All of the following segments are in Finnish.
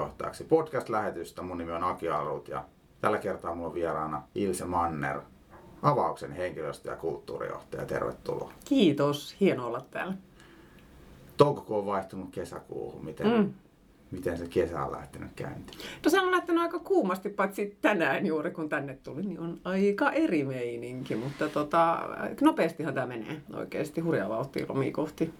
henkilöstöjohtajaksi podcast-lähetystä. Mun nimi on Aki Arut ja tällä kertaa mulla on vieraana Ilse Manner, avauksen henkilöstö- ja kulttuurijohtaja. Tervetuloa. Kiitos, hienoa olla täällä. Toukokuu on vaihtunut kesäkuuhun. Miten, mm. miten se kesä on lähtenyt käyntiin? No se on lähtenyt aika kuumasti, paitsi tänään juuri kun tänne tuli, niin on aika eri meininki. Mutta tota, nopeastihan tämä menee oikeasti hurjaa vauhtia lomia kohti.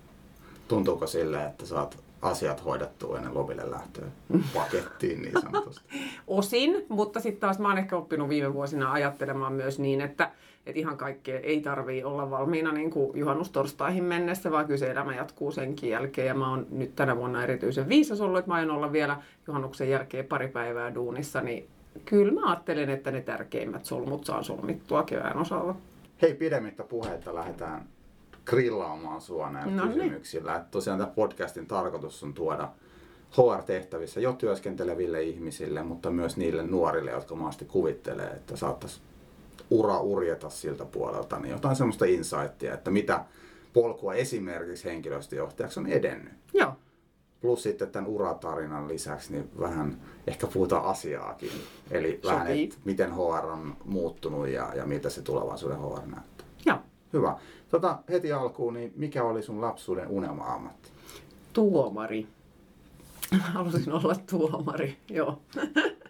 Tuntuuko sille, että saat asiat hoidettua ennen lomille lähtöä pakettiin niin sanotusti? Osin, mutta sitten taas mä oon ehkä oppinut viime vuosina ajattelemaan myös niin, että, että ihan kaikkea ei tarvii olla valmiina niin kuin juhannustorstaihin mennessä, vaan kyse elämä jatkuu senkin jälkeen. Ja mä oon nyt tänä vuonna erityisen viisas ollut, että mä aion olla vielä juhannuksen jälkeen pari päivää duunissa, niin kyllä mä ajattelen, että ne tärkeimmät solmut saan solmittua kevään osalla. Hei, pidemmittä puheita lähdetään grillaamaan sua näillä no kysymyksillä. Että tosiaan tämä podcastin tarkoitus on tuoda HR-tehtävissä jo työskenteleville ihmisille, mutta myös niille nuorille, jotka maasti kuvittelee, että saattaisi ura urjeta siltä puolelta, niin jotain semmoista insightia, että mitä polkua esimerkiksi henkilöstöjohtajaksi on edennyt. Joo. Plus sitten tämän uratarinan lisäksi niin vähän ehkä puhutaan asiaakin. Eli Sopii. vähän, että miten HR on muuttunut ja, ja miltä se tulevaisuuden HR näyttää. Hyvä. Tota, heti alkuun, niin mikä oli sun lapsuuden unelma-ammatti? Tuomari. Halusin olla tuomari, joo.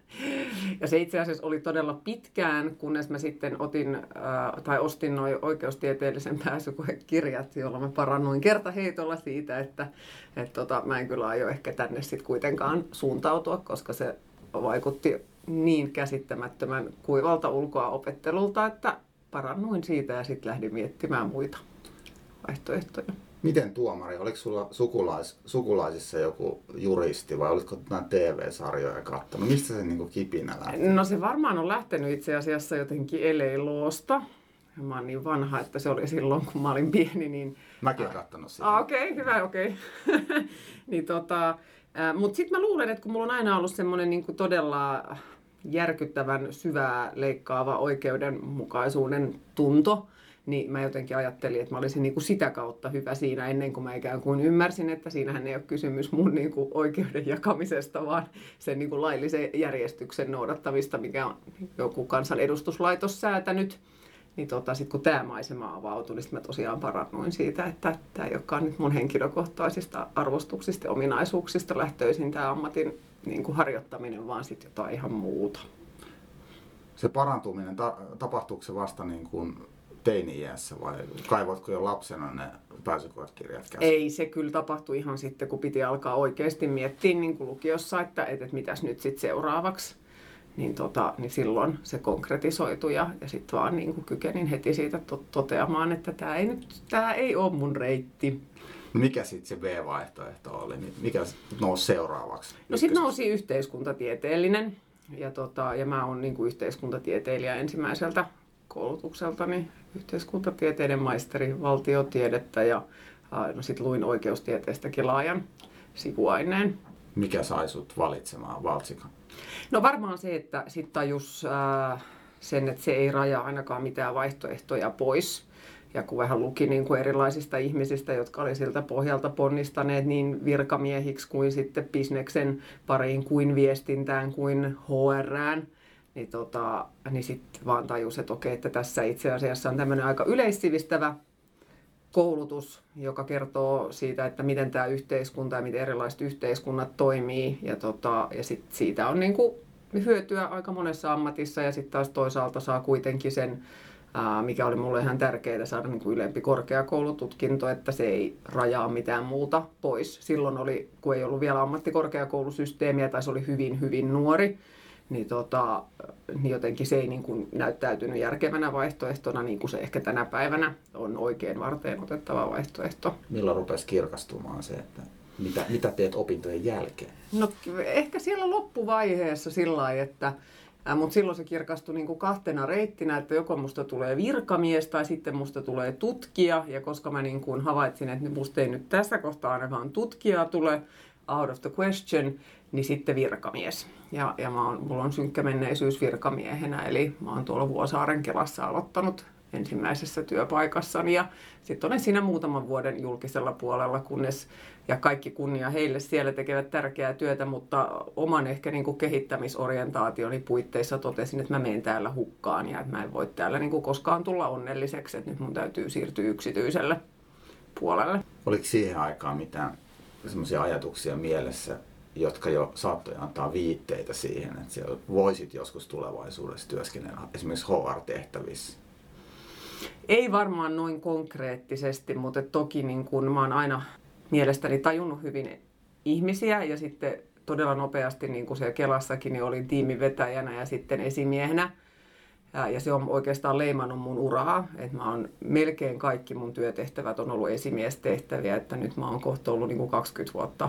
Ja se itse asiassa oli todella pitkään, kunnes mä sitten otin äh, tai ostin noin oikeustieteellisen pääsykoekirjat, jolla mä parannuin kertaheitolla siitä, että et tota, mä en kyllä aio ehkä tänne sitten kuitenkaan suuntautua, koska se vaikutti niin käsittämättömän kuivalta ulkoa opettelulta, että parannuin siitä ja sitten lähdin miettimään muita vaihtoehtoja. Miten tuomari? Oliko sulla sukulais, sukulaisissa joku juristi vai olitko näin TV-sarjoja katsonut? Mistä se niin kipinä lähti? No se varmaan on lähtenyt itse asiassa jotenkin eleiluosta. Mä oon niin vanha, että se oli silloin, kun mä olin pieni. Niin... Mäkin olen katsonut sitä. Ah, okei, okay, hyvä, okei. Okay. niin tota, mutta sitten mä luulen, että kun mulla on aina ollut semmoinen niin todella järkyttävän syvää leikkaava oikeudenmukaisuuden tunto, niin mä jotenkin ajattelin, että mä olisin niin kuin sitä kautta hyvä siinä ennen kuin mä ikään kuin ymmärsin, että siinähän ei ole kysymys mun niin kuin oikeuden jakamisesta, vaan sen niin kuin laillisen järjestyksen noudattamista, mikä on joku kansanedustuslaitos säätänyt. Niin tota, sitten kun tämä maisema avautui, niin mä tosiaan parannuin siitä, että tämä ei olekaan nyt mun henkilökohtaisista arvostuksista ja ominaisuuksista lähtöisin tämä ammatin niin kuin harjoittaminen, vaan sitten jotain ihan muuta. Se parantuminen, ta- tapahtuuko se vasta niin kuin teini-iässä vai kaivoitko jo lapsena ne pääsykoekirjat käsin? Ei, se kyllä tapahtui ihan sitten, kun piti alkaa oikeasti miettiä niin kuin lukiossa, että, että, että mitäs nyt sitten seuraavaksi. Niin, tota, niin silloin se konkretisoitui ja, ja sitten vaan niin kuin kykenin heti siitä to- toteamaan, että tämä ei, nyt, tää ei ole mun reitti. Mikä sitten se B-vaihtoehto oli? Mikä nousi seuraavaksi? No sitten nousi yhteiskuntatieteellinen. Ja, tota, ja mä oon niin kuin yhteiskuntatieteilijä ensimmäiseltä koulutukseltani. Yhteiskuntatieteiden maisteri, valtiotiedettä ja no sitten luin oikeustieteestäkin laajan sivuaineen. Mikä sai sut valitsemaan valtsikan? No varmaan se, että sitten tajus äh, sen, että se ei rajaa ainakaan mitään vaihtoehtoja pois ja kun vähän luki niin kuin erilaisista ihmisistä, jotka oli siltä pohjalta ponnistaneet niin virkamiehiksi kuin sitten bisneksen pariin, kuin viestintään, kuin HRään, niin, tota, niin sitten vaan tajus, että okei, että tässä itse asiassa on tämmöinen aika yleissivistävä koulutus, joka kertoo siitä, että miten tämä yhteiskunta ja miten erilaiset yhteiskunnat toimii. Ja, tota, ja sit siitä on niin kuin hyötyä aika monessa ammatissa ja sitten taas toisaalta saa kuitenkin sen mikä oli mulle ihan tärkeää saada niin kuin ylempi korkeakoulututkinto, että se ei rajaa mitään muuta pois. Silloin oli, kun ei ollut vielä ammattikorkeakoulusysteemiä tai se oli hyvin, hyvin nuori, niin, tota, niin jotenkin se ei niin kuin näyttäytynyt järkevänä vaihtoehtona, niin kuin se ehkä tänä päivänä on oikein varteen otettava vaihtoehto. Milloin rupesi kirkastumaan se, että mitä, mitä teet opintojen jälkeen? No ehkä siellä loppuvaiheessa sillä lailla, että mutta silloin se kirkastui niin kuin kahtena reittinä, että joko musta tulee virkamies tai sitten musta tulee tutkija. Ja koska mä niin kuin havaitsin, että musta ei nyt tässä kohtaa ainakaan tutkija tule out of the question, niin sitten virkamies. Ja, ja mä oon, mulla on synkkä menneisyys virkamiehenä, eli mä oon tuolla Vuosaaren Kelassa aloittanut ensimmäisessä työpaikassani. Ja sitten olen siinä muutaman vuoden julkisella puolella, kunnes, ja kaikki kunnia heille siellä tekevät tärkeää työtä, mutta oman ehkä niin kuin kehittämisorientaationi puitteissa totesin, että mä menen täällä hukkaan ja että mä en voi täällä niin kuin koskaan tulla onnelliseksi, että nyt mun täytyy siirtyä yksityiselle puolelle. Oliko siihen aikaan mitään semmoisia ajatuksia mielessä, jotka jo saattoi antaa viitteitä siihen, että voisit joskus tulevaisuudessa työskennellä esimerkiksi HR-tehtävissä? Ei varmaan noin konkreettisesti, mutta toki niin kun mä oon aina mielestäni tajunnut hyvin ihmisiä ja sitten todella nopeasti niin kuin siellä Kelassakin niin olin tiimivetäjänä ja sitten esimiehenä. Ja se on oikeastaan leimannut mun uraa, että mä oon melkein kaikki mun työtehtävät on ollut esimiestehtäviä, että nyt mä oon kohta ollut niin kuin 20 vuotta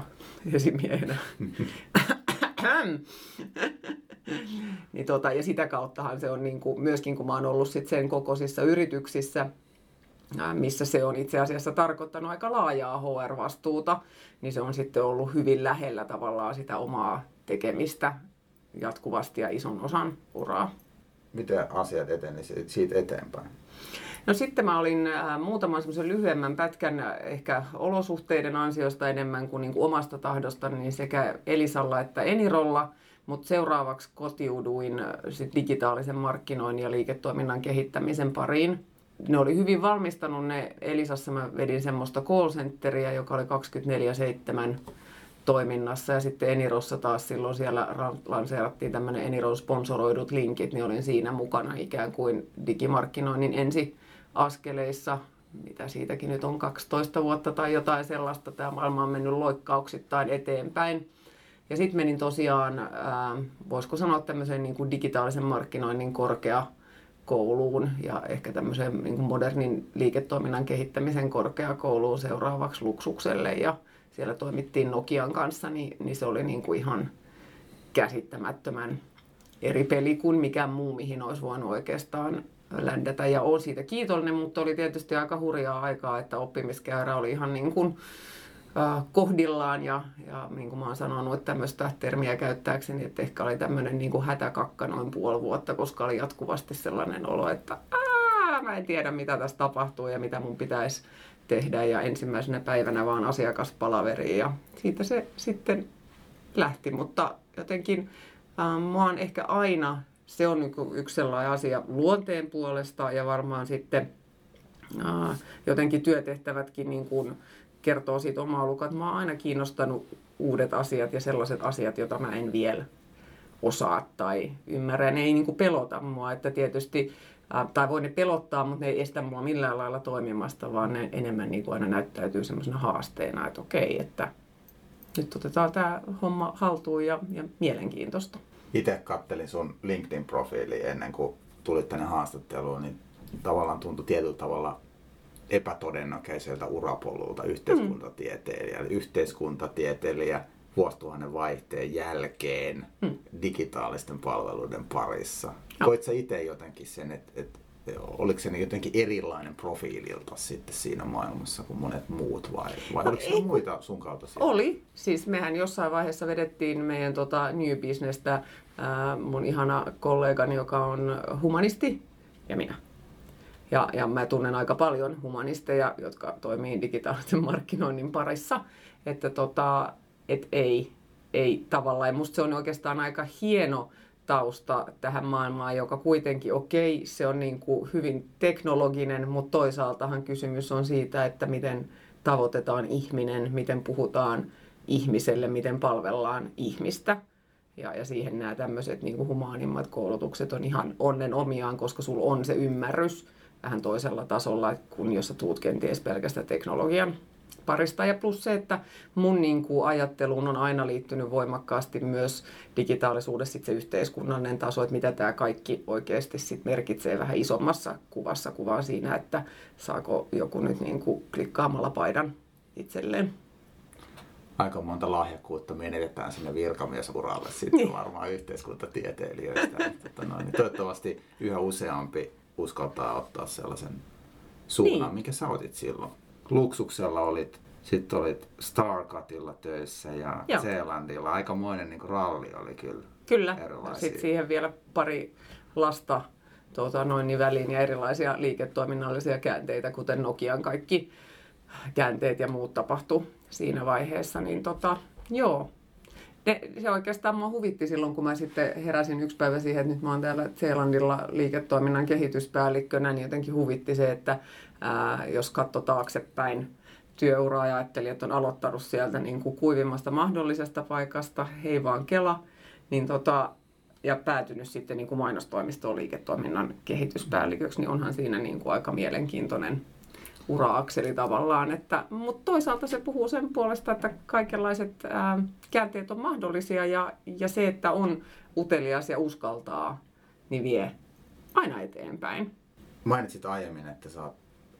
esimiehenä. niin tota, ja sitä kauttahan se on niin kuin, myöskin, kun mä oon ollut sit sen kokoisissa yrityksissä, missä se on itse asiassa tarkoittanut aika laajaa HR-vastuuta, niin se on sitten ollut hyvin lähellä tavallaan sitä omaa tekemistä jatkuvasti ja ison osan uraa. Miten asiat eteni siitä eteenpäin? No sitten mä olin muutaman semmoisen lyhyemmän pätkän ehkä olosuhteiden ansiosta enemmän kuin, niin kuin omasta tahdosta, niin sekä Elisalla että Enirolla – mutta seuraavaksi kotiuduin äh, sit digitaalisen markkinoinnin ja liiketoiminnan kehittämisen pariin. Ne oli hyvin valmistanut ne. Elisassa mä vedin semmoista call centeria, joka oli 24-7 toiminnassa. Ja sitten Enirossa taas silloin siellä lanseerattiin tämmöinen Eniron sponsoroidut linkit, niin olin siinä mukana ikään kuin digimarkkinoinnin ensi askeleissa, mitä siitäkin nyt on 12 vuotta tai jotain sellaista. Tämä maailma on mennyt loikkauksittain eteenpäin. Ja sitten menin tosiaan, ää, voisiko sanoa tämmöiseen niin kuin digitaalisen markkinoinnin korkeakouluun ja ehkä tämmöiseen niin kuin modernin liiketoiminnan kehittämisen korkeakouluun seuraavaksi Luksukselle. Ja siellä toimittiin Nokian kanssa, niin, niin se oli niin kuin ihan käsittämättömän eri peli kuin mikään muu, mihin olisi voinut oikeastaan ländätä. Ja olen siitä kiitollinen, mutta oli tietysti aika hurjaa aikaa, että oppimiskäyrä oli ihan niin kuin kohdillaan ja, ja niin kuin mä oon sanonut, tämmöistä termiä käyttääkseni, että ehkä oli tämmöinen niin kuin hätäkakka noin puoli vuotta, koska oli jatkuvasti sellainen olo, että Aa, mä en tiedä mitä tässä tapahtuu ja mitä mun pitäisi tehdä. Ja ensimmäisenä päivänä vaan asiakaspalaveriin ja siitä se sitten lähti, mutta jotenkin äh, mä oon ehkä aina, se on niin yksi sellainen asia luonteen puolesta ja varmaan sitten äh, jotenkin työtehtävätkin niin kuin, kertoo siitä omaa lukua, että mä oon aina kiinnostanut uudet asiat ja sellaiset asiat, joita mä en vielä osaa tai ymmärrä. Ne ei niin kuin pelota mua, että tietysti, tai voi ne pelottaa, mutta ne ei estä mua millään lailla toimimasta, vaan ne enemmän niin kuin aina näyttäytyy semmoisena haasteena, että okei, että nyt otetaan tämä homma haltuun ja, ja mielenkiintoista. Itse kattelin sun LinkedIn-profiili ennen kuin tulit tänne haastatteluun, niin tavallaan tuntui tietyllä tavalla epätodennäköiseltä urapolulta yhteiskuntatieteilijä, mm. yhteiskuntatieteilijä vuosituhannen vaihteen jälkeen mm. digitaalisten palveluiden parissa. No. Koit sä itse jotenkin sen, että et, oliko se jotenkin erilainen profiililta sitten siinä maailmassa kuin monet muut vai, vai no, oliko se muita sun kaltaisia? Oli. Siis mehän jossain vaiheessa vedettiin meidän tota New Businesstä äh, mun ihana kollegani, joka on humanisti ja minä ja, ja mä tunnen aika paljon humanisteja, jotka toimii digitaalisen markkinoinnin parissa. Että tota, et ei, ei tavallaan. Musta se on oikeastaan aika hieno tausta tähän maailmaan, joka kuitenkin, okei, okay, se on niin kuin hyvin teknologinen, mutta toisaaltahan kysymys on siitä, että miten tavoitetaan ihminen, miten puhutaan ihmiselle, miten palvellaan ihmistä. Ja, ja siihen nämä tämmöiset niin humaanimmat koulutukset on ihan onnen omiaan, koska sulla on se ymmärrys vähän toisella tasolla, kun jos sä tuut kenties pelkästään teknologian parista. Ja plus se, että mun niin kuin ajatteluun on aina liittynyt voimakkaasti myös digitaalisuudessa sit se yhteiskunnallinen taso, että mitä tämä kaikki oikeasti sit merkitsee vähän isommassa kuvassa kuvaa siinä, että saako joku nyt niin kuin klikkaamalla paidan itselleen. Aika monta lahjakkuutta menetetään sinne virkamiesuralle sitten niin. varmaan yhteiskuntatieteilijöistä. Että, no, niin toivottavasti yhä useampi uskaltaa ottaa sellaisen suunnan, niin. mikä sä otit silloin. Luksuksella olit, sitten olit Starcutilla töissä ja Joo. Zeelandilla. Aikamoinen niin ralli oli kyllä. Kyllä. Sitten siihen vielä pari lasta tota, noin niin väliin ja erilaisia liiketoiminnallisia käänteitä, kuten Nokian kaikki käänteet ja muut tapahtu siinä vaiheessa, niin tota, joo, ne, se oikeastaan mua huvitti silloin, kun mä sitten heräsin yksi päivä siihen, että nyt mä oon täällä Zeelandilla liiketoiminnan kehityspäällikkönä, niin jotenkin huvitti se, että ää, jos katso taaksepäin työuraa ja ajattelin, että on aloittanut sieltä niin kuin kuivimmasta mahdollisesta paikasta, hei vaan Kela, niin tota, ja päätynyt sitten niin kuin mainostoimistoon liiketoiminnan kehityspäälliköksi, niin onhan siinä niin kuin aika mielenkiintoinen uraakseli tavallaan. Että, mutta toisaalta se puhuu sen puolesta, että kaikenlaiset ää, käänteet on mahdollisia ja, ja se, että on utelias ja uskaltaa, niin vie aina eteenpäin. Mainitsit aiemmin, että sä oot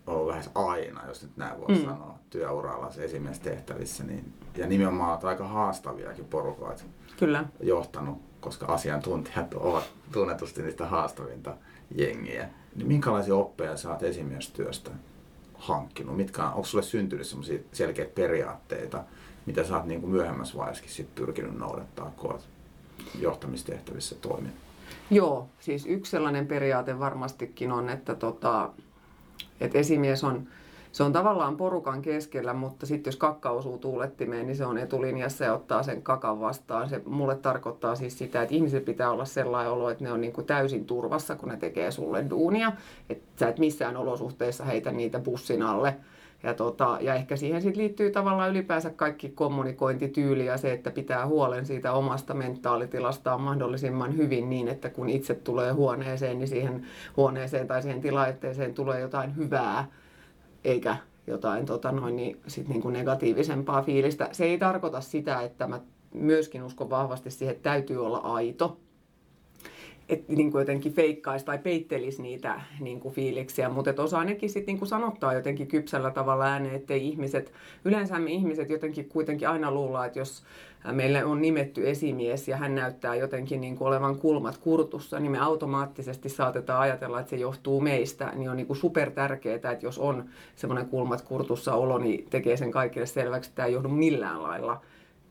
ollut lähes aina, jos nyt näin voi mm. sanoa, työuralla esimiestehtävissä. Niin, ja nimenomaan olet aika haastaviakin porukoita Kyllä. johtanut, koska asiantuntijat ovat tunnetusti niistä haastavinta jengiä. Niin minkälaisia oppeja saat esimiestyöstä hankkinut? Mitkä, onko sulle syntynyt sellaisia selkeitä periaatteita, mitä sä oot niin kuin myöhemmässä vaiheessa sit pyrkinyt noudattaa, kun olet johtamistehtävissä toiminut? Joo, siis yksi sellainen periaate varmastikin on, että, tota, että esimies on se on tavallaan porukan keskellä, mutta sitten jos kakka osuu tuulettimeen, niin se on etulinjassa ja ottaa sen kakan vastaan. Se mulle tarkoittaa siis sitä, että ihmiset pitää olla sellainen olo, että ne on niin kuin täysin turvassa, kun ne tekee sulle duunia. Että sä et missään olosuhteissa heitä niitä bussin alle. Ja, tota, ja ehkä siihen sit liittyy tavallaan ylipäänsä kaikki kommunikointityyli ja se, että pitää huolen siitä omasta mentaalitilastaan mahdollisimman hyvin niin, että kun itse tulee huoneeseen, niin siihen huoneeseen tai siihen tilaitteeseen tulee jotain hyvää eikä jotain tota noin, niin sit niin kuin negatiivisempaa fiilistä. Se ei tarkoita sitä, että mä myöskin uskon vahvasti siihen, että täytyy olla aito. Että niin kuin jotenkin feikkaisi tai peittelisi niitä niin kuin fiiliksiä, mutta osa nekin sitten niin sanottaa jotenkin kypsällä tavalla ääneen, ettei ihmiset, yleensä me ihmiset jotenkin kuitenkin aina luullaan, että jos meille on nimetty esimies ja hän näyttää jotenkin niin kuin olevan kulmat kurtussa, niin me automaattisesti saatetaan ajatella, että se johtuu meistä. Niin on niin kuin super tärkeää, että jos on semmoinen kulmat kurtussa olo, niin tekee sen kaikille selväksi, että tämä ei johdu millään lailla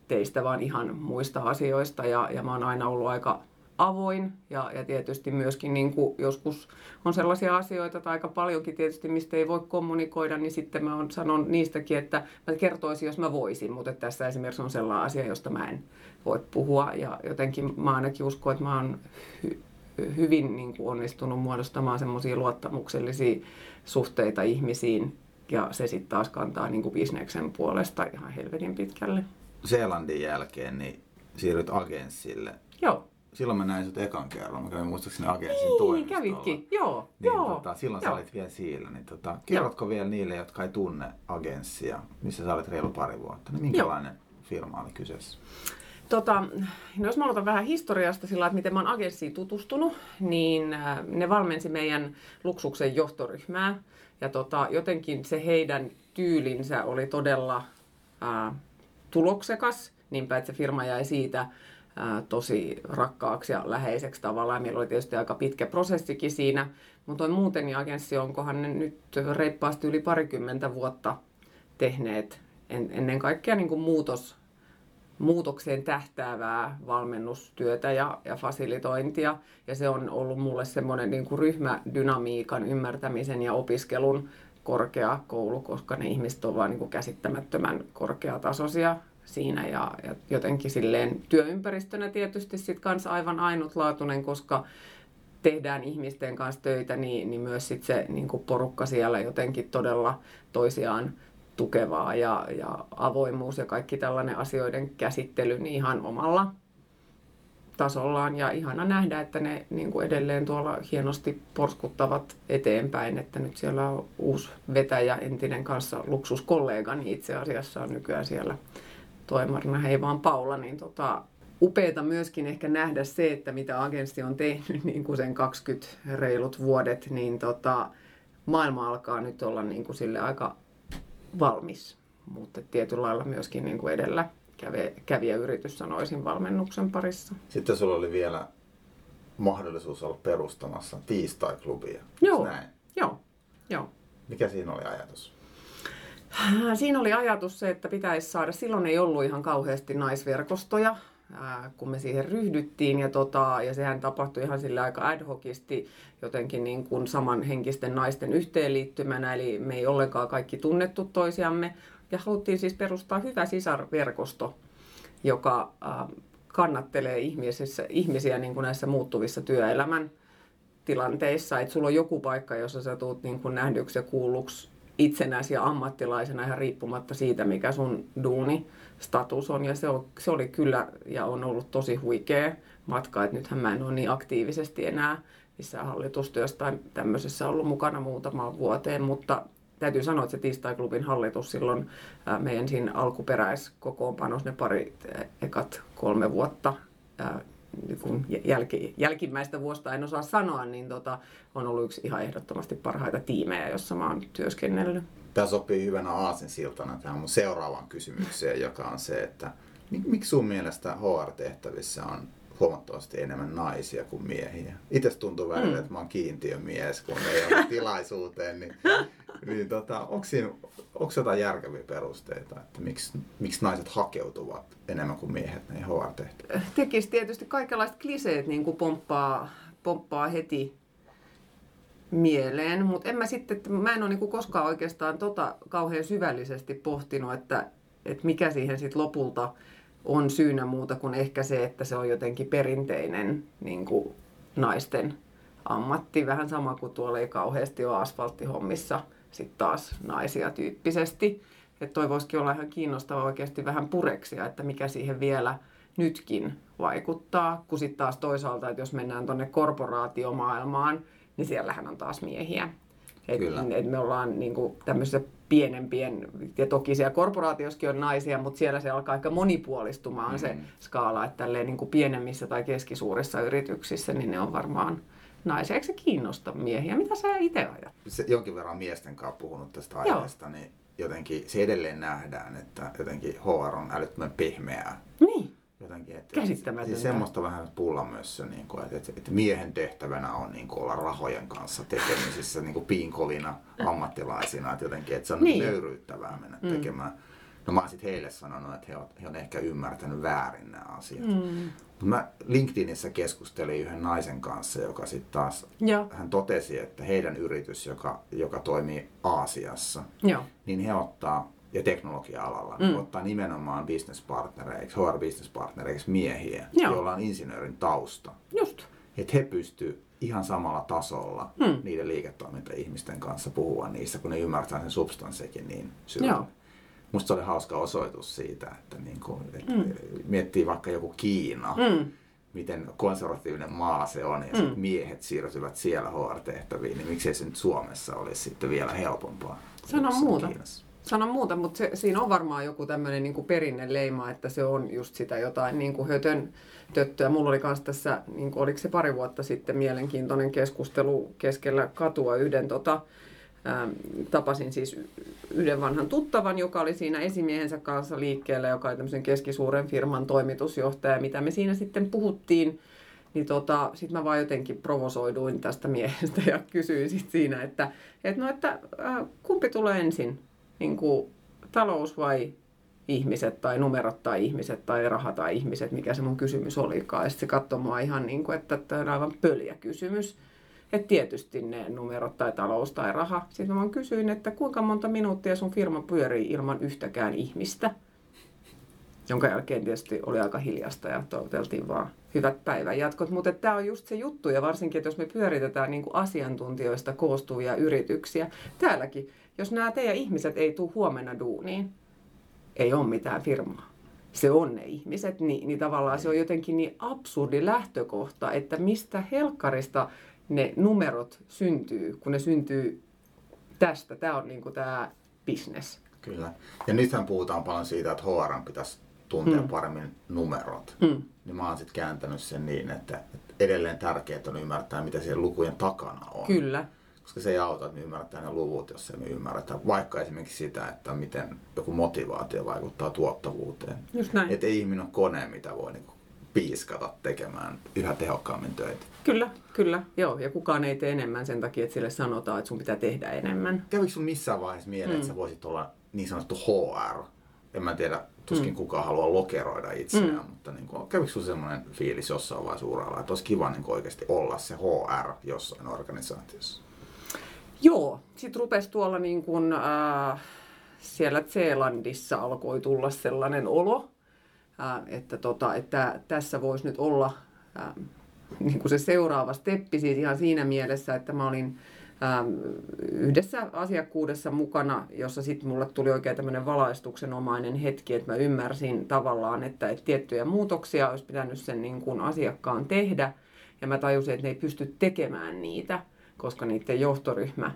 teistä, vaan ihan muista asioista. Ja, ja mä oon aina ollut aika avoin ja, ja tietysti myöskin niin kuin joskus on sellaisia asioita tai aika paljonkin tietysti, mistä ei voi kommunikoida, niin sitten mä on, sanon niistäkin, että mä kertoisin, jos mä voisin, mutta tässä esimerkiksi on sellainen asia, josta mä en voi puhua ja jotenkin mä ainakin uskon, että mä oon hy, hyvin niin kuin onnistunut muodostamaan semmoisia luottamuksellisia suhteita ihmisiin ja se sitten taas kantaa niin kuin bisneksen puolesta ihan helvetin pitkälle. Seelandin jälkeen niin siirryt agenssille. Joo silloin mä näin sut ekan kerran. Mä kävin muistaakseni agenssin niin, toimistolla. kävitkin, joo. Niin, joo. Tota, silloin joo. sä olit vielä siellä. Niin, tota, kerrotko joo. vielä niille, jotka ei tunne agenssia, missä sä olit reilu pari vuotta, niin minkälainen joo. firma oli kyseessä? Tota, no jos mä aloitan vähän historiasta sillä että miten mä oon agenssiin tutustunut, niin äh, ne valmensi meidän luksuksen johtoryhmää. Ja tota, jotenkin se heidän tyylinsä oli todella ää, äh, tuloksekas, niinpä että se firma jäi siitä tosi rakkaaksi ja läheiseksi tavallaan. Meillä oli tietysti aika pitkä prosessikin siinä, mutta on muuten niin agenssi, onkohan ne nyt reippaasti yli parikymmentä vuotta tehneet en, ennen kaikkea niin kuin muutos, muutokseen tähtäävää valmennustyötä ja, ja fasilitointia. Ja se on ollut mulle semmoinen niin kuin ryhmädynamiikan ymmärtämisen ja opiskelun korkeakoulu, koska ne ihmiset ovat vain niin kuin käsittämättömän korkeatasoisia siinä ja, ja jotenkin silleen työympäristönä tietysti sit kans aivan ainutlaatuinen, koska tehdään ihmisten kanssa töitä, niin, niin myös sit se niin porukka siellä jotenkin todella toisiaan tukevaa ja, ja avoimuus ja kaikki tällainen asioiden käsittely niin ihan omalla tasollaan. Ja ihana nähdä, että ne niin kuin edelleen tuolla hienosti porskuttavat eteenpäin, että nyt siellä on uusi vetäjä, entinen kanssa luksuskollegani itse asiassa on nykyään siellä toimarina, hei vaan Paula, niin tota, upeeta myöskin ehkä nähdä se, että mitä agenssi on tehnyt niin kuin sen 20 reilut vuodet, niin tota, maailma alkaa nyt olla niin kuin sille aika valmis, mutta tietyllä lailla myöskin niin kuin edellä kävijä yritys sanoisin valmennuksen parissa. Sitten sulla oli vielä mahdollisuus olla perustamassa tiistai-klubia. Joo, näin? joo, joo. Mikä siinä oli ajatus? Siinä oli ajatus se, että pitäisi saada, silloin ei ollut ihan kauheasti naisverkostoja ää, kun me siihen ryhdyttiin. Ja, tota, ja sehän tapahtui ihan sillä aika ad hocisti jotenkin niin kuin samanhenkisten naisten yhteenliittymänä. Eli me ei ollenkaan kaikki tunnettu toisiamme. Ja haluttiin siis perustaa hyvä sisarverkosto, joka ää, kannattelee ihmisissä, ihmisiä niin kuin näissä muuttuvissa työelämän tilanteissa, että sulla on joku paikka, jossa sä tulet niin kuin nähdyksi ja kuulluksi itsenäsi ja ammattilaisena ihan riippumatta siitä, mikä sun duuni status on. Ja se, on, se oli kyllä ja on ollut tosi huikea matka, että nythän mä en ole niin aktiivisesti enää missään hallitustyössä tai tämmöisessä ollut mukana muutamaan vuoteen, mutta täytyy sanoa, että se tiistai-klubin hallitus silloin meidän siinä alkuperäiskokoonpanossa ne pari ekat kolme vuotta kun jälki, jälkimmäistä vuosta en osaa sanoa, niin tota, on ollut yksi ihan ehdottomasti parhaita tiimejä, jossa mä oon työskennellyt. Tämä sopii hyvänä aasinsiltana tähän mun seuraavaan kysymykseen, joka on se, että miksi sun mielestä HR-tehtävissä on huomattavasti enemmän naisia kuin miehiä. Itse tuntuu välillä, mm. että mä oon kiintiömies, kun ei ole tilaisuuteen, niin, niin tota, onko, siinä, onko jotain järkeviä perusteita, että miksi, miksi naiset hakeutuvat enemmän kuin miehet näihin HR-tehtäviin? Tekisi tietysti kaikenlaiset kliseet niin kuin pomppaa, pomppaa heti mieleen, mutta en mä sitten, että mä en ole niin koskaan oikeastaan tota kauhean syvällisesti pohtinut, että, että mikä siihen sitten lopulta on syynä muuta kuin ehkä se, että se on jotenkin perinteinen niin kuin naisten ammatti. Vähän sama kuin tuolla ei kauheasti ole asfalttihommissa sitten taas naisia tyyppisesti. Että toi voisikin olla ihan kiinnostava oikeasti vähän pureksia, että mikä siihen vielä nytkin vaikuttaa. Kun sitten taas toisaalta, että jos mennään tuonne korporaatiomaailmaan, niin siellähän on taas miehiä. Et, et me ollaan niin kuin, tämmöisessä pienempien, ja toki siellä korporaatioskin on naisia, mutta siellä se alkaa aika monipuolistumaan mm. se skaala, että tälleen niin kuin pienemmissä tai keskisuurissa yrityksissä, niin ne on varmaan naisia. Eikö se kiinnosta miehiä? Mitä sä itse ajat? Se, jonkin verran miesten kanssa puhunut tästä aiheesta, Joo. niin jotenkin se edelleen nähdään, että jotenkin HR on älyttömän pehmeää. Niin jotenkin. Että Käsittämätöntä. Siis semmoista vähän pullamössö, niin kuin, että, että, miehen tehtävänä on niin kuin, olla rahojen kanssa tekemisissä niin kuin piinkovina ammattilaisina. Että jotenkin, että se on niin. nöyryyttävää mennä mm. tekemään. No mä oon sitten heille sanonut, että he on, he on ehkä ymmärtänyt väärin nämä asiat. Mm. Mä LinkedInissä keskustelin yhden naisen kanssa, joka sitten taas, Joo. hän totesi, että heidän yritys, joka, joka toimii Aasiassa, Joo. niin he ottaa ja teknologia-alalla, mm. ottaa nimenomaan businesspartnereiksi, HR-businesspartnereiksi miehiä, Joo. joilla on insinöörin tausta. Just. Että he pystyvät ihan samalla tasolla mm. niiden liiketoiminta-ihmisten kanssa puhua niistä, kun ne ymmärtää sen substanssikin niin syvälle. Musta se oli hauska osoitus siitä, että niin kuin, et mm. miettii vaikka joku Kiina, mm. miten konservatiivinen maa se on, ja mm. miehet siirtyvät siellä HR-tehtäviin, niin miksei se nyt Suomessa olisi sitten vielä helpompaa. Sano muuta. Kiinassa sano muuta, mutta se, siinä on varmaan joku tämmöinen niin perinneleima, että se on just sitä jotain niin kuin hötön töttöä. Mulla oli myös tässä, niin kuin, oliko se pari vuotta sitten, mielenkiintoinen keskustelu keskellä katua yhden tota, ää, tapasin siis yhden vanhan tuttavan, joka oli siinä esimiehensä kanssa liikkeellä, joka oli tämmöisen keskisuuren firman toimitusjohtaja. Mitä me siinä sitten puhuttiin, niin tota, sitten mä vaan jotenkin provosoiduin tästä miehestä ja kysyin sit siinä, että, et no, että äh, kumpi tulee ensin, niin kuin talous vai ihmiset tai numerot tai ihmiset tai raha tai ihmiset, mikä se mun kysymys olikaan. Ja sitten se katsoi mua ihan niin kuin, että tämä on aivan pöliä kysymys. Että tietysti ne numerot tai talous tai raha. Sitten mä kysyin, että kuinka monta minuuttia sun firma pyörii ilman yhtäkään ihmistä. Jonka jälkeen tietysti oli aika hiljasta ja toivoteltiin vaan hyvät päivänjatkot. Mutta tämä on just se juttu ja varsinkin, että jos me pyöritetään niin asiantuntijoista koostuvia yrityksiä. Täälläkin jos nämä teidän ihmiset ei tule huomenna duuniin, ei ole mitään firmaa. Se on ne ihmiset, niin, niin tavallaan se on jotenkin niin absurdi lähtökohta, että mistä helkkarista ne numerot syntyy, kun ne syntyy tästä. Tämä on niin kuin tämä business. Kyllä. Ja nythän puhutaan paljon siitä, että HR pitäisi tuntea mm. paremmin numerot. Mm. Niin mä oon sitten kääntänyt sen niin, että edelleen tärkeää on ymmärtää, mitä siellä lukujen takana on. Kyllä koska se ei auta, että me ymmärretään ne luvut, jos me ymmärretään vaikka esimerkiksi sitä, että miten joku motivaatio vaikuttaa tuottavuuteen. Just näin. Että ei ihminen ole kone, mitä voi niin piiskata tekemään yhä tehokkaammin töitä. Kyllä, kyllä. Joo, ja kukaan ei tee enemmän sen takia, että sille sanotaan, että sun pitää tehdä enemmän. Kävikö sun missään vaiheessa mieleen, mm. että sä voisit olla niin sanottu HR? En mä tiedä, tuskin mm. kukaan haluaa lokeroida itseään, mm. mutta niin kuin, kävikö sinulla sellainen fiilis jossain vaiheessa uralla, että olisi kiva niin oikeasti olla se HR jossain organisaatiossa? Joo, sitten rupesi tuolla niin kuin, äh, siellä Zeelandissa alkoi tulla sellainen olo, äh, että, tota, että tässä voisi nyt olla äh, niin kuin se seuraava steppi siis ihan siinä mielessä, että mä olin ähm, yhdessä asiakkuudessa mukana, jossa sitten mulle tuli oikein tämmöinen valaistuksenomainen hetki, että mä ymmärsin tavallaan, että, että tiettyjä muutoksia olisi pitänyt sen niin kuin asiakkaan tehdä, ja mä tajusin, että ne ei pysty tekemään niitä, koska niiden johtoryhmä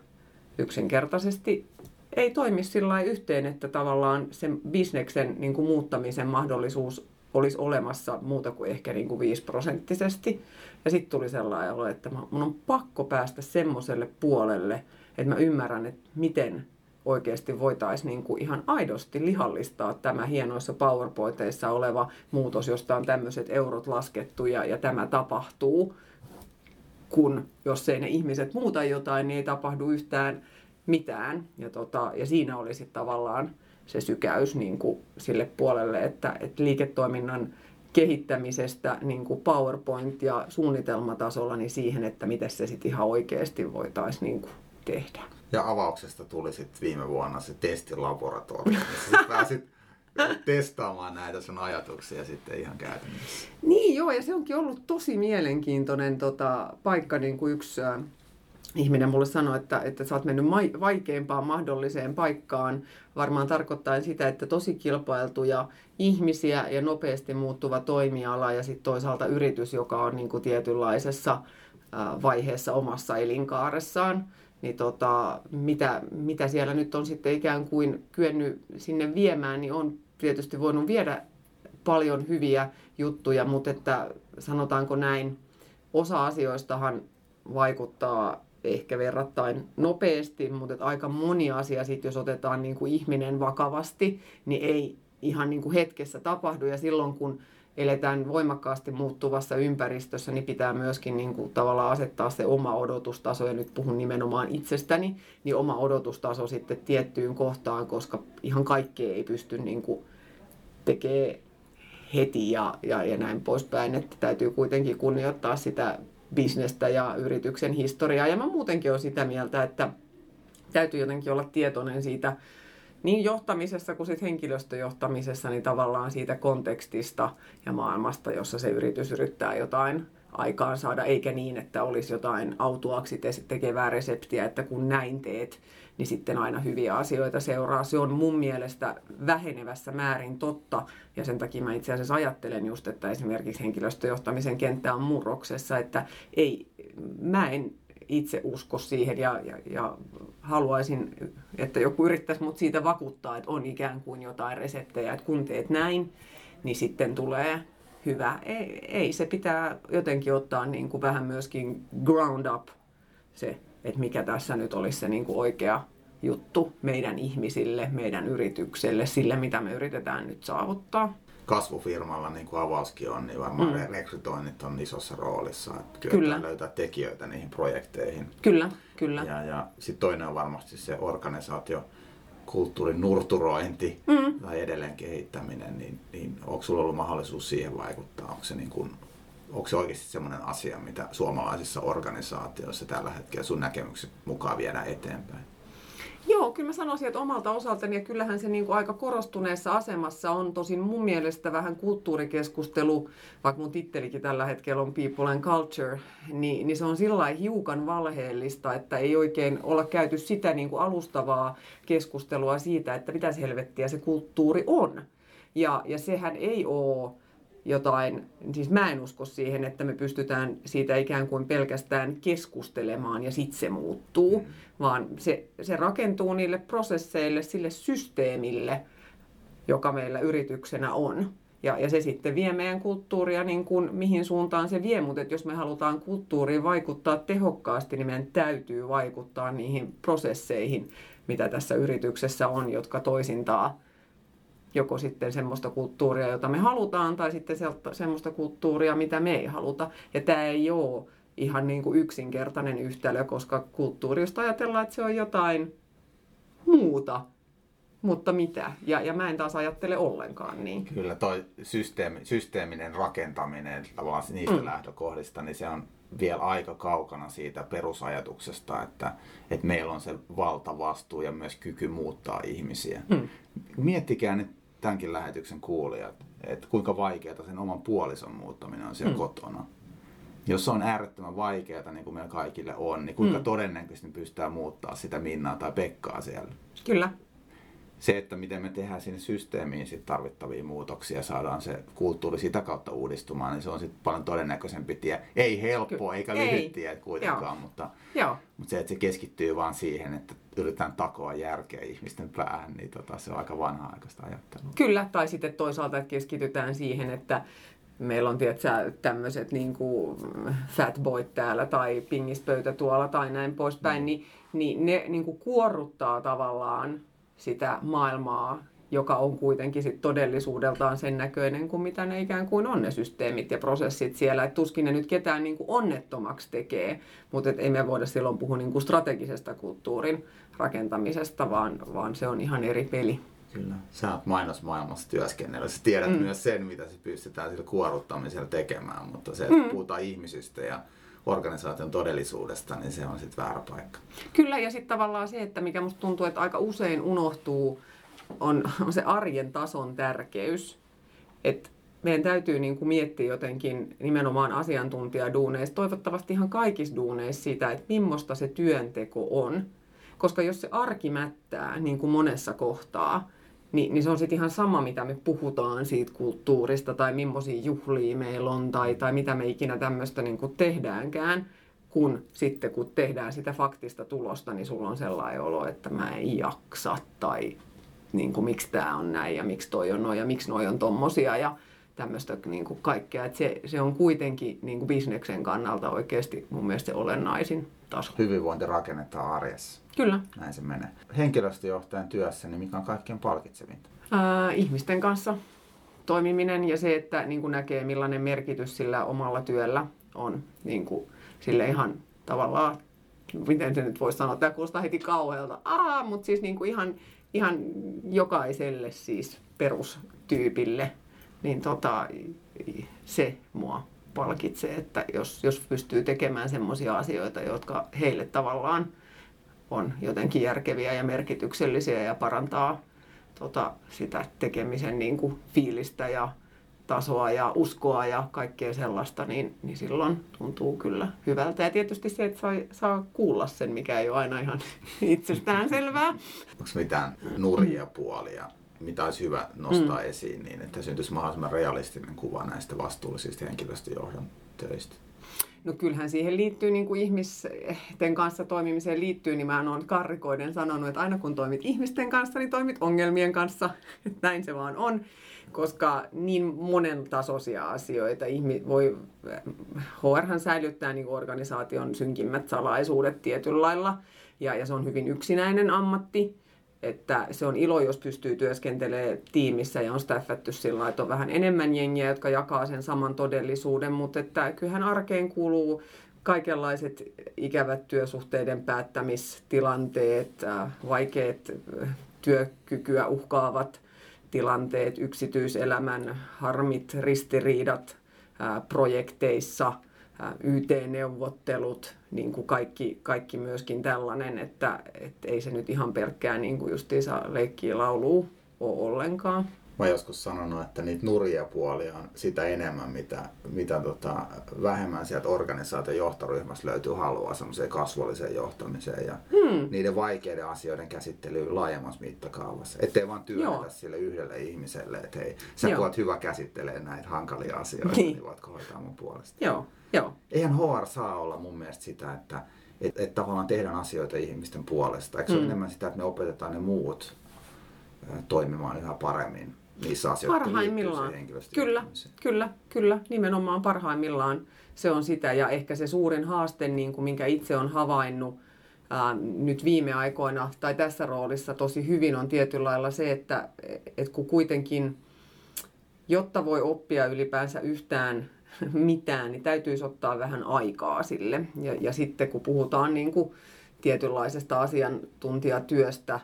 yksinkertaisesti ei toimi sillä yhteen, että tavallaan sen bisneksen niin kuin muuttamisen mahdollisuus olisi olemassa muuta kuin ehkä niin kuin 5 prosenttisesti. Ja sitten tuli sellainen olo, että mun on pakko päästä semmoiselle puolelle, että mä ymmärrän, että miten oikeasti voitaisiin niin kuin ihan aidosti lihallistaa tämä hienoissa PowerPointeissa oleva muutos, josta on tämmöiset eurot laskettu ja, ja tämä tapahtuu, kun jos ei ne ihmiset muuta jotain, niin ei tapahdu yhtään mitään. Ja, tota, ja siinä oli tavallaan se sykäys niin kuin sille puolelle, että, että liiketoiminnan kehittämisestä niin kuin PowerPoint- ja suunnitelmatasolla niin siihen, että miten se sitten ihan oikeasti voitaisiin niin kuin tehdä. Ja avauksesta tuli sitten viime vuonna se testilaboratorio, missä pääsit testaamaan näitä sun ajatuksia sitten ihan käytännössä. Niin joo, ja se onkin ollut tosi mielenkiintoinen tota, paikka, niin kuin yksi ihminen mulle sanoi, että, että sä oot mennyt vaikeimpaan mahdolliseen paikkaan, varmaan tarkoittaa sitä, että tosi kilpailtuja ihmisiä ja nopeasti muuttuva toimiala ja sitten toisaalta yritys, joka on niin kuin tietynlaisessa vaiheessa omassa elinkaaressaan, niin tota, mitä, mitä siellä nyt on sitten ikään kuin kyennyt sinne viemään, niin on tietysti voinut viedä paljon hyviä juttuja, mutta että sanotaanko näin, osa asioistahan vaikuttaa ehkä verrattain nopeasti, mutta aika moni asia sitten, jos otetaan niin kuin ihminen vakavasti, niin ei ihan niin kuin hetkessä tapahdu. Ja silloin kun eletään voimakkaasti muuttuvassa ympäristössä, niin pitää myöskin niin kuin tavallaan asettaa se oma odotustaso, ja nyt puhun nimenomaan itsestäni, niin oma odotustaso sitten tiettyyn kohtaan, koska ihan kaikkea ei pysty niin kuin tekemään heti ja, ja, ja näin poispäin, että täytyy kuitenkin kunnioittaa sitä bisnestä ja yrityksen historiaa. Ja mä muutenkin olen sitä mieltä, että täytyy jotenkin olla tietoinen siitä niin johtamisessa kuin sit henkilöstöjohtamisessa, niin tavallaan siitä kontekstista ja maailmasta, jossa se yritys yrittää jotain aikaan saada, eikä niin, että olisi jotain autuaksi tekevää reseptiä, että kun näin teet, niin sitten aina hyviä asioita seuraa. Se on mun mielestä vähenevässä määrin totta, ja sen takia mä itse asiassa ajattelen just, että esimerkiksi henkilöstöjohtamisen kenttä on murroksessa, että ei, mä en itse usko siihen ja, ja, ja haluaisin, että joku yrittäisi mut siitä vakuuttaa, että on ikään kuin jotain reseptejä, että kun teet näin, niin sitten tulee hyvä. Ei, ei se pitää jotenkin ottaa niin kuin vähän myöskin ground up se että mikä tässä nyt olisi se niin kuin oikea juttu meidän ihmisille, meidän yritykselle, sille mitä me yritetään nyt saavuttaa. Kasvufirmalla, niin kuin avauskin on, niin varmaan mm. rekrytoinnit on isossa roolissa. Että kyllä. löytää tekijöitä niihin projekteihin. Kyllä, kyllä. Ja, ja sitten toinen on varmasti se organisaatio, kulttuurin nurturointi mm. tai edelleen kehittäminen, niin, niin onko sulla ollut mahdollisuus siihen vaikuttaa? Onko se niin kuin onko se oikeasti sellainen asia, mitä suomalaisissa organisaatioissa tällä hetkellä sun näkemykset mukaan viedään eteenpäin? Joo, kyllä mä sanoisin, että omalta osaltani, ja kyllähän se niin kuin aika korostuneessa asemassa on, tosin mun mielestä vähän kulttuurikeskustelu, vaikka mun tittelikin tällä hetkellä on People and Culture, niin, niin se on sillä hiukan valheellista, että ei oikein olla käyty sitä niin kuin alustavaa keskustelua siitä, että mitä helvettiä se kulttuuri on. Ja, ja sehän ei ole jotain, siis mä en usko siihen, että me pystytään siitä ikään kuin pelkästään keskustelemaan ja sitten se muuttuu, mm. vaan se, se rakentuu niille prosesseille, sille systeemille, joka meillä yrityksenä on. Ja, ja se sitten vie meidän kulttuuria niin kuin mihin suuntaan se vie, mutta jos me halutaan kulttuuriin vaikuttaa tehokkaasti, niin meidän täytyy vaikuttaa niihin prosesseihin, mitä tässä yrityksessä on, jotka toisintaa joko sitten semmoista kulttuuria, jota me halutaan, tai sitten semmoista kulttuuria, mitä me ei haluta. Ja tämä ei ole ihan niin kuin yksinkertainen yhtälö, koska kulttuurista ajatellaan, että se on jotain muuta, mutta mitä? Ja, ja mä en taas ajattele ollenkaan niin. Kyllä, toi systeemi, systeeminen rakentaminen tavallaan niistä mm. lähtökohdista, niin se on vielä aika kaukana siitä perusajatuksesta, että, että meillä on se valtavastuu ja myös kyky muuttaa ihmisiä. Mm. Miettikää nyt tämänkin lähetyksen kuulijat, että kuinka vaikeaa sen oman puolison muuttaminen on siellä mm. kotona. Jos se on äärettömän vaikeaa, niin kuin meillä kaikille on, niin kuinka mm. todennäköisesti pystytään muuttaa sitä Minnaa tai Pekkaa siellä? Kyllä se, että miten me tehdään sinne systeemiin sit tarvittavia muutoksia saadaan se kulttuuri sitä kautta uudistumaan, niin se on sitten paljon todennäköisempi tie. Ei helppo Ky- eikä lyhyt tie kuitenkaan, Joo. Mutta, Joo. mutta se, että se keskittyy vaan siihen, että yritetään takoa järkeä ihmisten päähän, niin tota, se on aika vanha-aikaista ajattelua. Kyllä, tai sitten toisaalta, että keskitytään siihen, että meillä on tietysti tämmöiset niin fatboyt täällä tai pingispöytä tuolla tai näin poispäin, mm. niin, niin ne niin kuin kuorruttaa tavallaan sitä maailmaa, joka on kuitenkin sit todellisuudeltaan sen näköinen kuin mitä ne ikään kuin on ne systeemit ja prosessit siellä. Et tuskin ne nyt ketään niin kuin onnettomaksi tekee, mutta et ei me voida silloin puhua niin kuin strategisesta kulttuurin rakentamisesta, vaan, vaan se on ihan eri peli. Kyllä. Sä oot mainosmaailmassa työskennellä. Sä tiedät mm. myös sen, mitä se pystytään sillä kuoruttamisella tekemään, mutta se, että mm. puhutaan ihmisistä ja organisaation todellisuudesta, niin se on sitten väärä paikka. Kyllä, ja sitten tavallaan se, että mikä musta tuntuu, että aika usein unohtuu, on, on se arjen tason tärkeys. Että meidän täytyy niin kuin miettiä jotenkin nimenomaan asiantuntijaduuneissa, toivottavasti ihan kaikissa duuneissa sitä, että millaista se työnteko on. Koska jos se arki mättää, niin kuin monessa kohtaa, niin, niin se on sitten ihan sama, mitä me puhutaan siitä kulttuurista tai millaisia juhlia meillä on tai, tai mitä me ikinä tämmöistä niin tehdäänkään, kun sitten kun tehdään sitä faktista tulosta, niin sulla on sellainen olo, että mä en jaksa tai niin kuin, miksi tämä on näin ja miksi toi on noin ja miksi noi on tommosia ja tämmöistä niin kuin kaikkea. Et se, se on kuitenkin niin kuin bisneksen kannalta oikeasti mun mielestä se olennaisin taso. Hyvinvointi rakennetaan arjessa. Kyllä. Näin se menee. Henkilöstöjohtajan työssä, niin mikä on kaikkein palkitsevinta? Ää, ihmisten kanssa toimiminen ja se, että niin kuin näkee millainen merkitys sillä omalla työllä on niin kuin, sille ihan tavallaan, miten se nyt voisi sanoa, tämä kuulostaa heti kauhealta, Aa, mutta siis niin kuin ihan, ihan jokaiselle siis perustyypille, niin tota, se mua palkitsee, että jos, jos pystyy tekemään semmoisia asioita, jotka heille tavallaan on jotenkin järkeviä ja merkityksellisiä ja parantaa tota, sitä tekemisen niin kuin fiilistä ja tasoa ja uskoa ja kaikkea sellaista, niin, niin silloin tuntuu kyllä hyvältä. Ja tietysti se, että saa, saa kuulla sen, mikä ei ole aina ihan itsestään selvää. Onko mitään nurjia puolia, mitä olisi hyvä nostaa mm. esiin, niin että syntyisi mahdollisimman realistinen kuva näistä vastuullisista henkilöstöjohdon töistä? No kyllähän siihen liittyy, niin kuin ihmisten kanssa toimimiseen liittyy, niin mä oon karrikoiden sanonut, että aina kun toimit ihmisten kanssa, niin toimit ongelmien kanssa. Näin se vaan on, koska niin monen tasoisia asioita ihmi, voi, HR säilyttää niin organisaation synkimmät salaisuudet tietyllä lailla, ja, ja se on hyvin yksinäinen ammatti että se on ilo, jos pystyy työskentelemään tiimissä ja on staffattu sillä että on vähän enemmän jengiä, jotka jakaa sen saman todellisuuden, mutta että kyllähän arkeen kuuluu kaikenlaiset ikävät työsuhteiden päättämistilanteet, äh, vaikeat äh, työkykyä uhkaavat tilanteet, yksityiselämän harmit, ristiriidat äh, projekteissa – YT-neuvottelut, niin kuin kaikki, kaikki myöskin tällainen, että, että ei se nyt ihan pelkkää niin kuin justiinsa leikkiä lauluu ole ollenkaan. Mä joskus sanonut, että niitä nurjia puolia on sitä enemmän, mitä, mitä tota, vähemmän sieltä organisaation johtoryhmässä löytyy halua semmoiseen kasvolliseen johtamiseen ja hmm. niiden vaikeiden asioiden käsittelyyn laajemmassa mittakaavassa. Ettei vaan työnnätä sille yhdelle ihmiselle, että hei, sä Joo. voit hyvä käsittelee näitä hankalia asioita, niin, niin voitko hoitaa mun puolesta. Joo. Joo. Eihän HR saa olla mun mielestä sitä, että et, et tavallaan tehdään asioita ihmisten puolesta. Eikö se mm. ole enemmän sitä, että me opetetaan ne muut toimimaan yhä paremmin niissä asioissa, Parhaimmillaan. Kyllä, kyllä, kyllä. Nimenomaan parhaimmillaan se on sitä. Ja ehkä se suurin haaste, niin kuin minkä itse on havainnut ää, nyt viime aikoina tai tässä roolissa tosi hyvin, on tietyllä lailla se, että et kun kuitenkin, jotta voi oppia ylipäänsä yhtään mitään, niin täytyisi ottaa vähän aikaa sille. Ja, ja sitten kun puhutaan niin kuin tietynlaisesta asiantuntijatyöstä,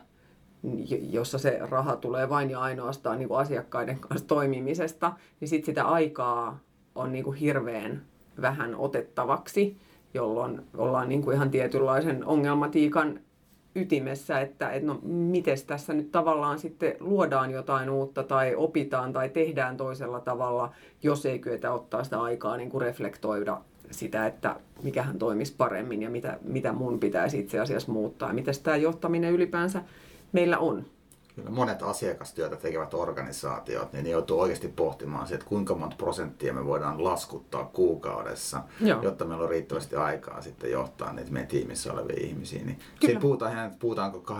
jossa se raha tulee vain ja ainoastaan niin kuin asiakkaiden kanssa toimimisesta, niin sitten sitä aikaa on niin kuin hirveän vähän otettavaksi, jolloin ollaan niin kuin ihan tietynlaisen ongelmatiikan ytimessä, että, että no miten tässä nyt tavallaan sitten luodaan jotain uutta tai opitaan tai tehdään toisella tavalla, jos ei kyetä ottaa sitä aikaa niin kuin reflektoida sitä, että mikähän toimisi paremmin ja mitä, mitä mun pitäisi itse asiassa muuttaa. Ja miten tämä johtaminen ylipäänsä meillä on. Kyllä monet asiakastyötä tekevät organisaatiot, niin ne joutuu oikeasti pohtimaan se, että kuinka monta prosenttia me voidaan laskuttaa kuukaudessa, Joo. jotta meillä on riittävästi aikaa sitten johtaa niitä meidän tiimissä olevia ihmisiä. Niin siinä puhutaan, puhutaanko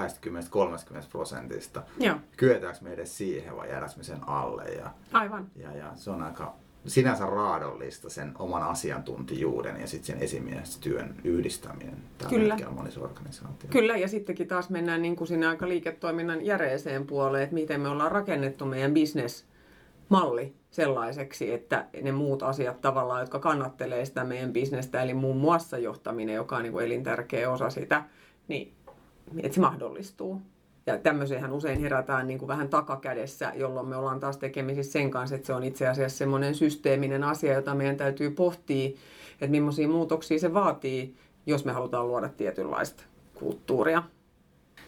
20-30 prosentista. Joo. Kyetäänkö me edes siihen vai jäädäänkö me sen alle? Ja, Aivan. Ja, ja se on aika sinänsä raadollista sen oman asiantuntijuuden ja sitten sen esimiestyön yhdistäminen Kyllä. monissa organisaatioissa. Kyllä, ja sittenkin taas mennään niin kuin sinne aika liiketoiminnan järeeseen puoleen, että miten me ollaan rakennettu meidän bisnesmalli sellaiseksi, että ne muut asiat tavallaan, jotka kannattelee sitä meidän bisnestä, eli muun muassa johtaminen, joka on niin kuin elintärkeä osa sitä, niin että se mahdollistuu. Ja tämmöiseenhän usein herätään niin kuin vähän takakädessä, jolloin me ollaan taas tekemisissä sen kanssa, että se on itse asiassa semmoinen systeeminen asia, jota meidän täytyy pohtia, että millaisia muutoksia se vaatii, jos me halutaan luoda tietynlaista kulttuuria.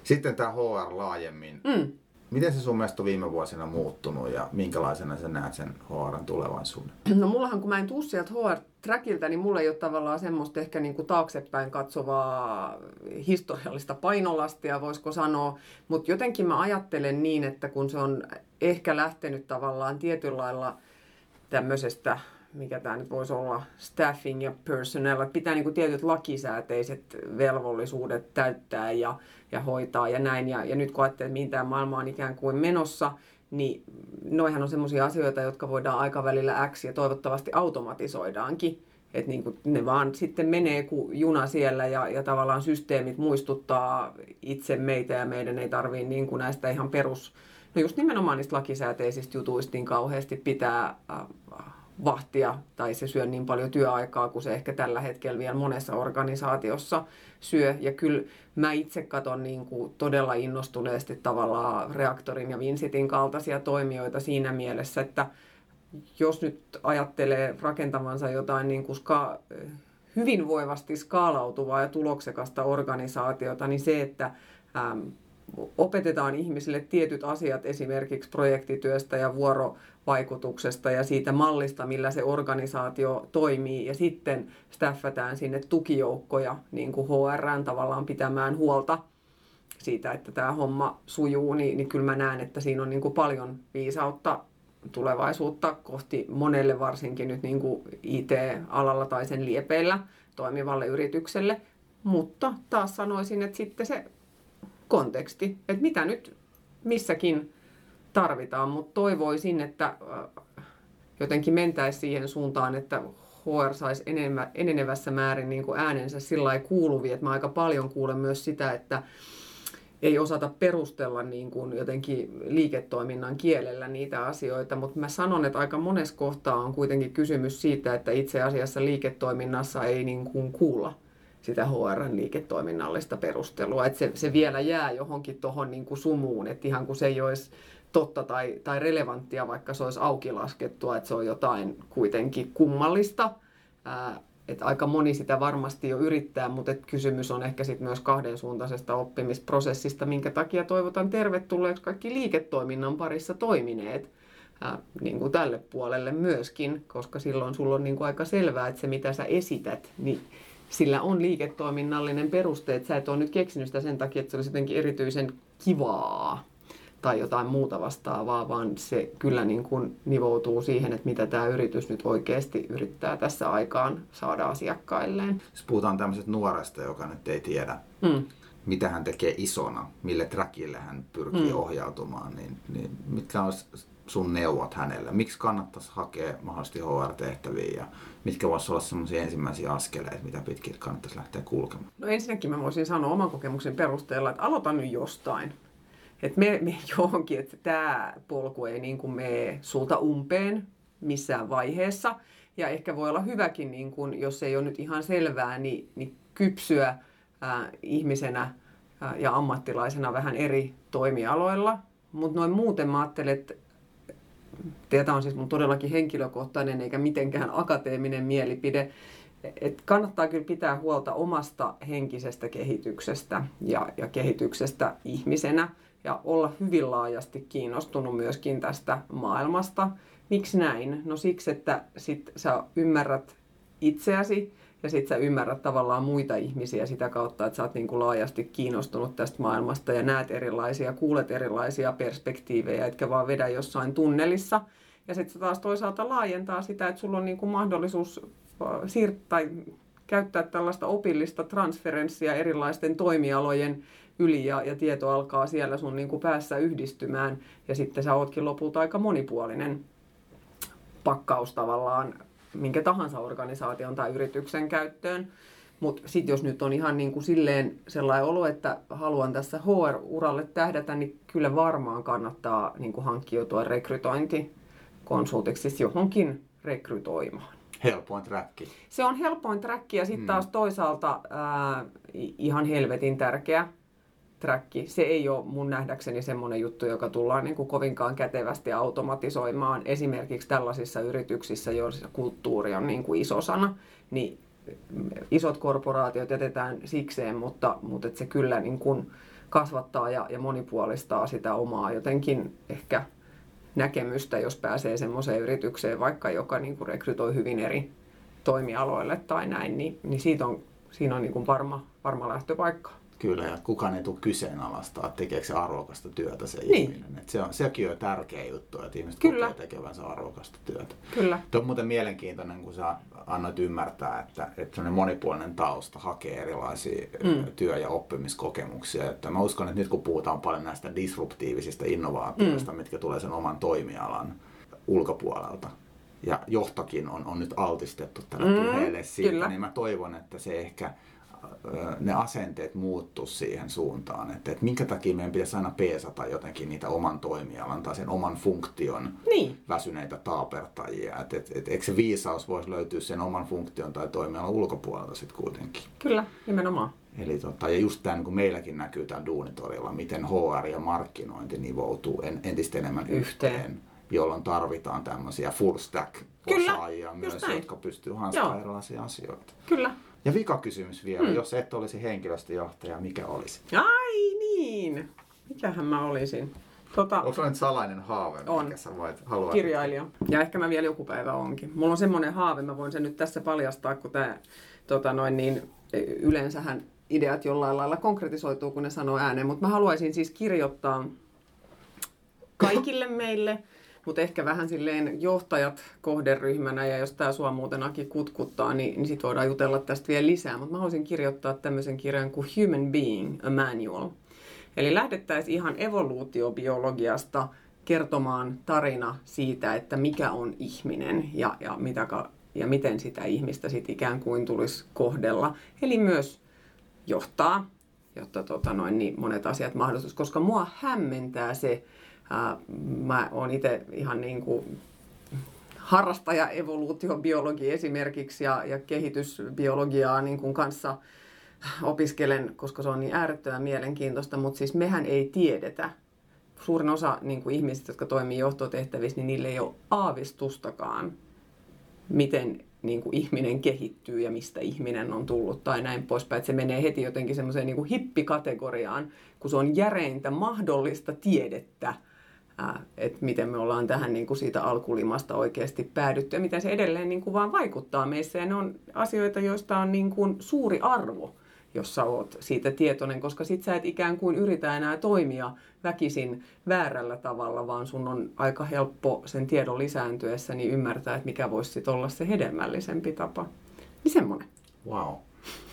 Sitten tämä HR laajemmin. Mm. Miten se sun mielestä on viime vuosina muuttunut ja minkälaisena sä näet sen HRn tulevaisuuden? No mullahan kun mä en tuu sieltä HR-trackiltä, niin mulla ei ole tavallaan semmoista ehkä niin kuin taaksepäin katsovaa historiallista painolastia, voisiko sanoa. Mutta jotenkin mä ajattelen niin, että kun se on ehkä lähtenyt tavallaan tietyllä lailla tämmöisestä mikä tämä nyt voisi olla, staffing ja personnel, että pitää niin kuin tietyt lakisääteiset velvollisuudet täyttää ja, ja hoitaa ja näin. Ja, ja nyt kun ajattelee, että mihin tämä maailma on ikään kuin menossa, niin noihan on sellaisia asioita, jotka voidaan aikavälillä X ja toivottavasti automatisoidaankin. Että niin kuin ne vaan sitten menee kuin juna siellä ja, ja tavallaan systeemit muistuttaa itse meitä ja meidän ei tarvii niin kuin näistä ihan perus, no just nimenomaan niistä lakisääteisistä jutuista niin kauheasti pitää äh, vahtia tai se syö niin paljon työaikaa kuin se ehkä tällä hetkellä vielä monessa organisaatiossa syö. Ja kyllä mä itse katson niin kuin todella innostuneesti tavallaan Reaktorin ja Vinsitin kaltaisia toimijoita siinä mielessä, että jos nyt ajattelee rakentavansa jotain niin kuin ska, hyvinvoivasti skaalautuvaa ja tuloksekasta organisaatiota, niin se, että ähm, opetetaan ihmisille tietyt asiat esimerkiksi projektityöstä ja vuorovaikutuksesta ja siitä mallista, millä se organisaatio toimii ja sitten staffataan sinne tukijoukkoja niin kuin HRn tavallaan pitämään huolta siitä, että tämä homma sujuu, niin, niin kyllä mä näen, että siinä on niin kuin paljon viisautta tulevaisuutta kohti monelle varsinkin nyt niin kuin IT-alalla tai sen liepeillä toimivalle yritykselle. Mutta taas sanoisin, että sitten se konteksti, että mitä nyt missäkin tarvitaan, mutta toivoisin, että äh, jotenkin mentäisiin siihen suuntaan, että HR saisi enemmän, enenevässä määrin niin kuin äänensä sillä kuuluviin, että mä aika paljon kuulen myös sitä, että ei osata perustella niin kuin jotenkin liiketoiminnan kielellä niitä asioita, mutta mä sanon, että aika monessa kohtaa on kuitenkin kysymys siitä, että itse asiassa liiketoiminnassa ei niin kuin kuulla sitä HRn liiketoiminnallista perustelua. Että se, se vielä jää johonkin tuohon niin kuin sumuun, että ihan kun se ei olisi totta tai, tai relevanttia, vaikka se olisi auki laskettua, että se on jotain kuitenkin kummallista. Ää, että aika moni sitä varmasti jo yrittää, mutta et kysymys on ehkä sit myös kahdensuuntaisesta oppimisprosessista, minkä takia toivotan tervetulleeksi kaikki liiketoiminnan parissa toimineet ää, niin kuin tälle puolelle myöskin, koska silloin sulla on niin kuin aika selvää, että se mitä sä esität, niin sillä on liiketoiminnallinen peruste, että sä et ole nyt keksinyt sitä sen takia, että se olisi jotenkin erityisen kivaa tai jotain muuta vastaavaa, vaan se kyllä niin kuin nivoutuu siihen, että mitä tämä yritys nyt oikeasti yrittää tässä aikaan saada asiakkailleen. Jos puhutaan tämmöisestä nuoresta, joka nyt ei tiedä, mm. mitä hän tekee isona, mille trackille hän pyrkii mm. ohjautumaan, niin, niin mitkä olisi sun neuvot hänelle? Miksi kannattaisi hakea mahdollisesti HR-tehtäviä ja mitkä voisi olla sellaisia ensimmäisiä askeleita, mitä pitkin kannattaisi lähteä kulkemaan? No ensinnäkin mä voisin sanoa oman kokemuksen perusteella, että aloita nyt jostain. Että me, me johonkin, että tämä polku ei niin kuin mene sulta umpeen missään vaiheessa. Ja ehkä voi olla hyväkin, niin kuin, jos ei ole nyt ihan selvää, niin, niin kypsyä ää, ihmisenä ja ammattilaisena vähän eri toimialoilla. Mutta noin muuten mä ajattelen, että tämä on siis mun todellakin henkilökohtainen eikä mitenkään akateeminen mielipide, että kannattaa kyllä pitää huolta omasta henkisestä kehityksestä ja, ja kehityksestä ihmisenä ja olla hyvin laajasti kiinnostunut myöskin tästä maailmasta. Miksi näin? No siksi, että sit sä ymmärrät itseäsi ja sit sä ymmärrät tavallaan muita ihmisiä sitä kautta, että sä oot niin kuin laajasti kiinnostunut tästä maailmasta ja näet erilaisia, kuulet erilaisia perspektiivejä, etkä vaan vedä jossain tunnelissa. Ja sitten se taas toisaalta laajentaa sitä, että sulla on niin kuin mahdollisuus siir- tai käyttää tällaista opillista transferenssia erilaisten toimialojen yli ja, ja tieto alkaa siellä sun niin kuin päässä yhdistymään ja sitten sä ootkin lopulta aika monipuolinen pakkaus tavallaan minkä tahansa organisaation tai yrityksen käyttöön. Mutta sitten jos nyt on ihan niin kuin silleen sellainen olo, että haluan tässä HR-uralle tähdätä, niin kyllä varmaan kannattaa niin kuin hankkiutua rekrytointikonsultiksi siis johonkin rekrytoimaan. Helpoin träkki. Se on helpoin träkki ja sitten mm. taas toisaalta ää, ihan helvetin tärkeä träkki. Se ei ole mun nähdäkseni semmoinen juttu, joka tullaan niin kuin kovinkaan kätevästi automatisoimaan. Esimerkiksi tällaisissa yrityksissä, joissa kulttuuri on niin kuin iso sana, niin isot korporaatiot jätetään sikseen, mutta, mutta se kyllä niin kuin kasvattaa ja, ja monipuolistaa sitä omaa jotenkin ehkä näkemystä, jos pääsee semmoiseen yritykseen, vaikka joka niin kuin rekrytoi hyvin eri toimialoille tai näin, niin, niin siitä on, siinä on niin kuin varma, varma lähtöpaikka. Kyllä, ja kukaan ei tule kyseenalaistaa, että tekeekö se arvokasta työtä se niin. ihminen. Et se on, sekin on tärkeä juttu, että ihmiset Kyllä. kokee tekevänsä arvokasta työtä. Kyllä. Tuo on muuten mielenkiintoinen, kun sä annoit ymmärtää, että, että monipuolinen tausta hakee erilaisia mm. työ- ja oppimiskokemuksia. Että mä uskon, että nyt kun puhutaan paljon näistä disruptiivisista innovaatioista, mm. mitkä tulee sen oman toimialan ulkopuolelta, ja johtokin on, on nyt altistettu tälle mm, puheelle siitä, kyllä. niin mä toivon, että se ehkä ne asenteet muuttu siihen suuntaan, että, että minkä takia meidän pitäisi aina peesata jotenkin niitä oman toimialan tai sen oman funktion niin. väsyneitä taapertajia. Että, että, että, eikö se viisaus voisi löytyä sen oman funktion tai toimialan ulkopuolelta sitten kuitenkin? Kyllä, nimenomaan. Eli tota, ja just tämä, niin kuin meilläkin näkyy täällä duunitorilla, miten HR ja markkinointi nivoutuu en, entistä enemmän yhteen. yhteen jolloin tarvitaan tämmöisiä full stack osaajia myös, jotka pystyy hanskaamaan erilaisia asioita. Kyllä. Ja vika kysymys vielä, hmm. jos et olisi henkilöstöjohtaja, mikä olisi? Ai niin, mikähän mä olisin? Tota, Onko se nyt salainen haave, on. mikä sä voit haluaa? Kirjailija. Ja ehkä mä vielä joku päivä onkin. Mulla on semmoinen haave, mä voin sen nyt tässä paljastaa, kun tämä tota noin niin, yleensähän ideat jollain lailla konkretisoituu, kun ne sanoo ääneen. Mutta mä haluaisin siis kirjoittaa kaikille meille mutta ehkä vähän silleen johtajat kohderyhmänä, ja jos tämä sua muuten Aki kutkuttaa, niin, niin sit voidaan jutella tästä vielä lisää. Mutta mä haluaisin kirjoittaa tämmöisen kirjan kuin Human Being, a Manual. Eli lähdettäisiin ihan evoluutiobiologiasta kertomaan tarina siitä, että mikä on ihminen ja, ja, mitä, ja miten sitä ihmistä sit ikään kuin tulisi kohdella. Eli myös johtaa, jotta tota noin, niin monet asiat mahdollisuus, koska mua hämmentää se, mä oon itse ihan niin kuin harrastaja evoluutiobiologi esimerkiksi ja, ja kehitysbiologiaa niin kuin kanssa opiskelen, koska se on niin äärettömän mielenkiintoista, mutta siis mehän ei tiedetä. Suurin osa niin kuin ihmisistä, jotka toimii johtotehtävissä, niin niille ei ole aavistustakaan, miten niin kuin ihminen kehittyy ja mistä ihminen on tullut tai näin poispäin. Että se menee heti jotenkin semmoiseen niin kuin hippikategoriaan, kun se on järeintä mahdollista tiedettä – että miten me ollaan tähän niin kuin siitä alkulimasta oikeasti päädytty ja miten se edelleen niin kuin vaan vaikuttaa meissä. Ja ne on asioita, joista on niin kuin suuri arvo, jos sä oot siitä tietoinen, koska sit sä et ikään kuin yritä enää toimia väkisin väärällä tavalla, vaan sun on aika helppo sen tiedon lisääntyessä niin ymmärtää, että mikä voisi olla se hedelmällisempi tapa. Niin semmoinen. Wow.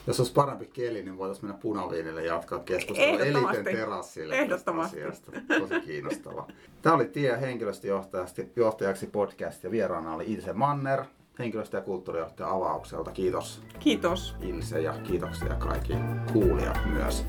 Jos olisi parempi keli, niin voitaisiin mennä punaviinille ja jatkaa keskustelua Eliten terassille Ehdottomasti. asiasta. Tosi kiinnostava. Tämä oli Tie henkilöstöjohtajaksi podcast ja vieraana oli Ilse Manner, henkilöstö- ja kulttuurijohtaja avaukselta. Kiitos. Kiitos. Ilse ja kiitoksia kaikki kuulijat myös.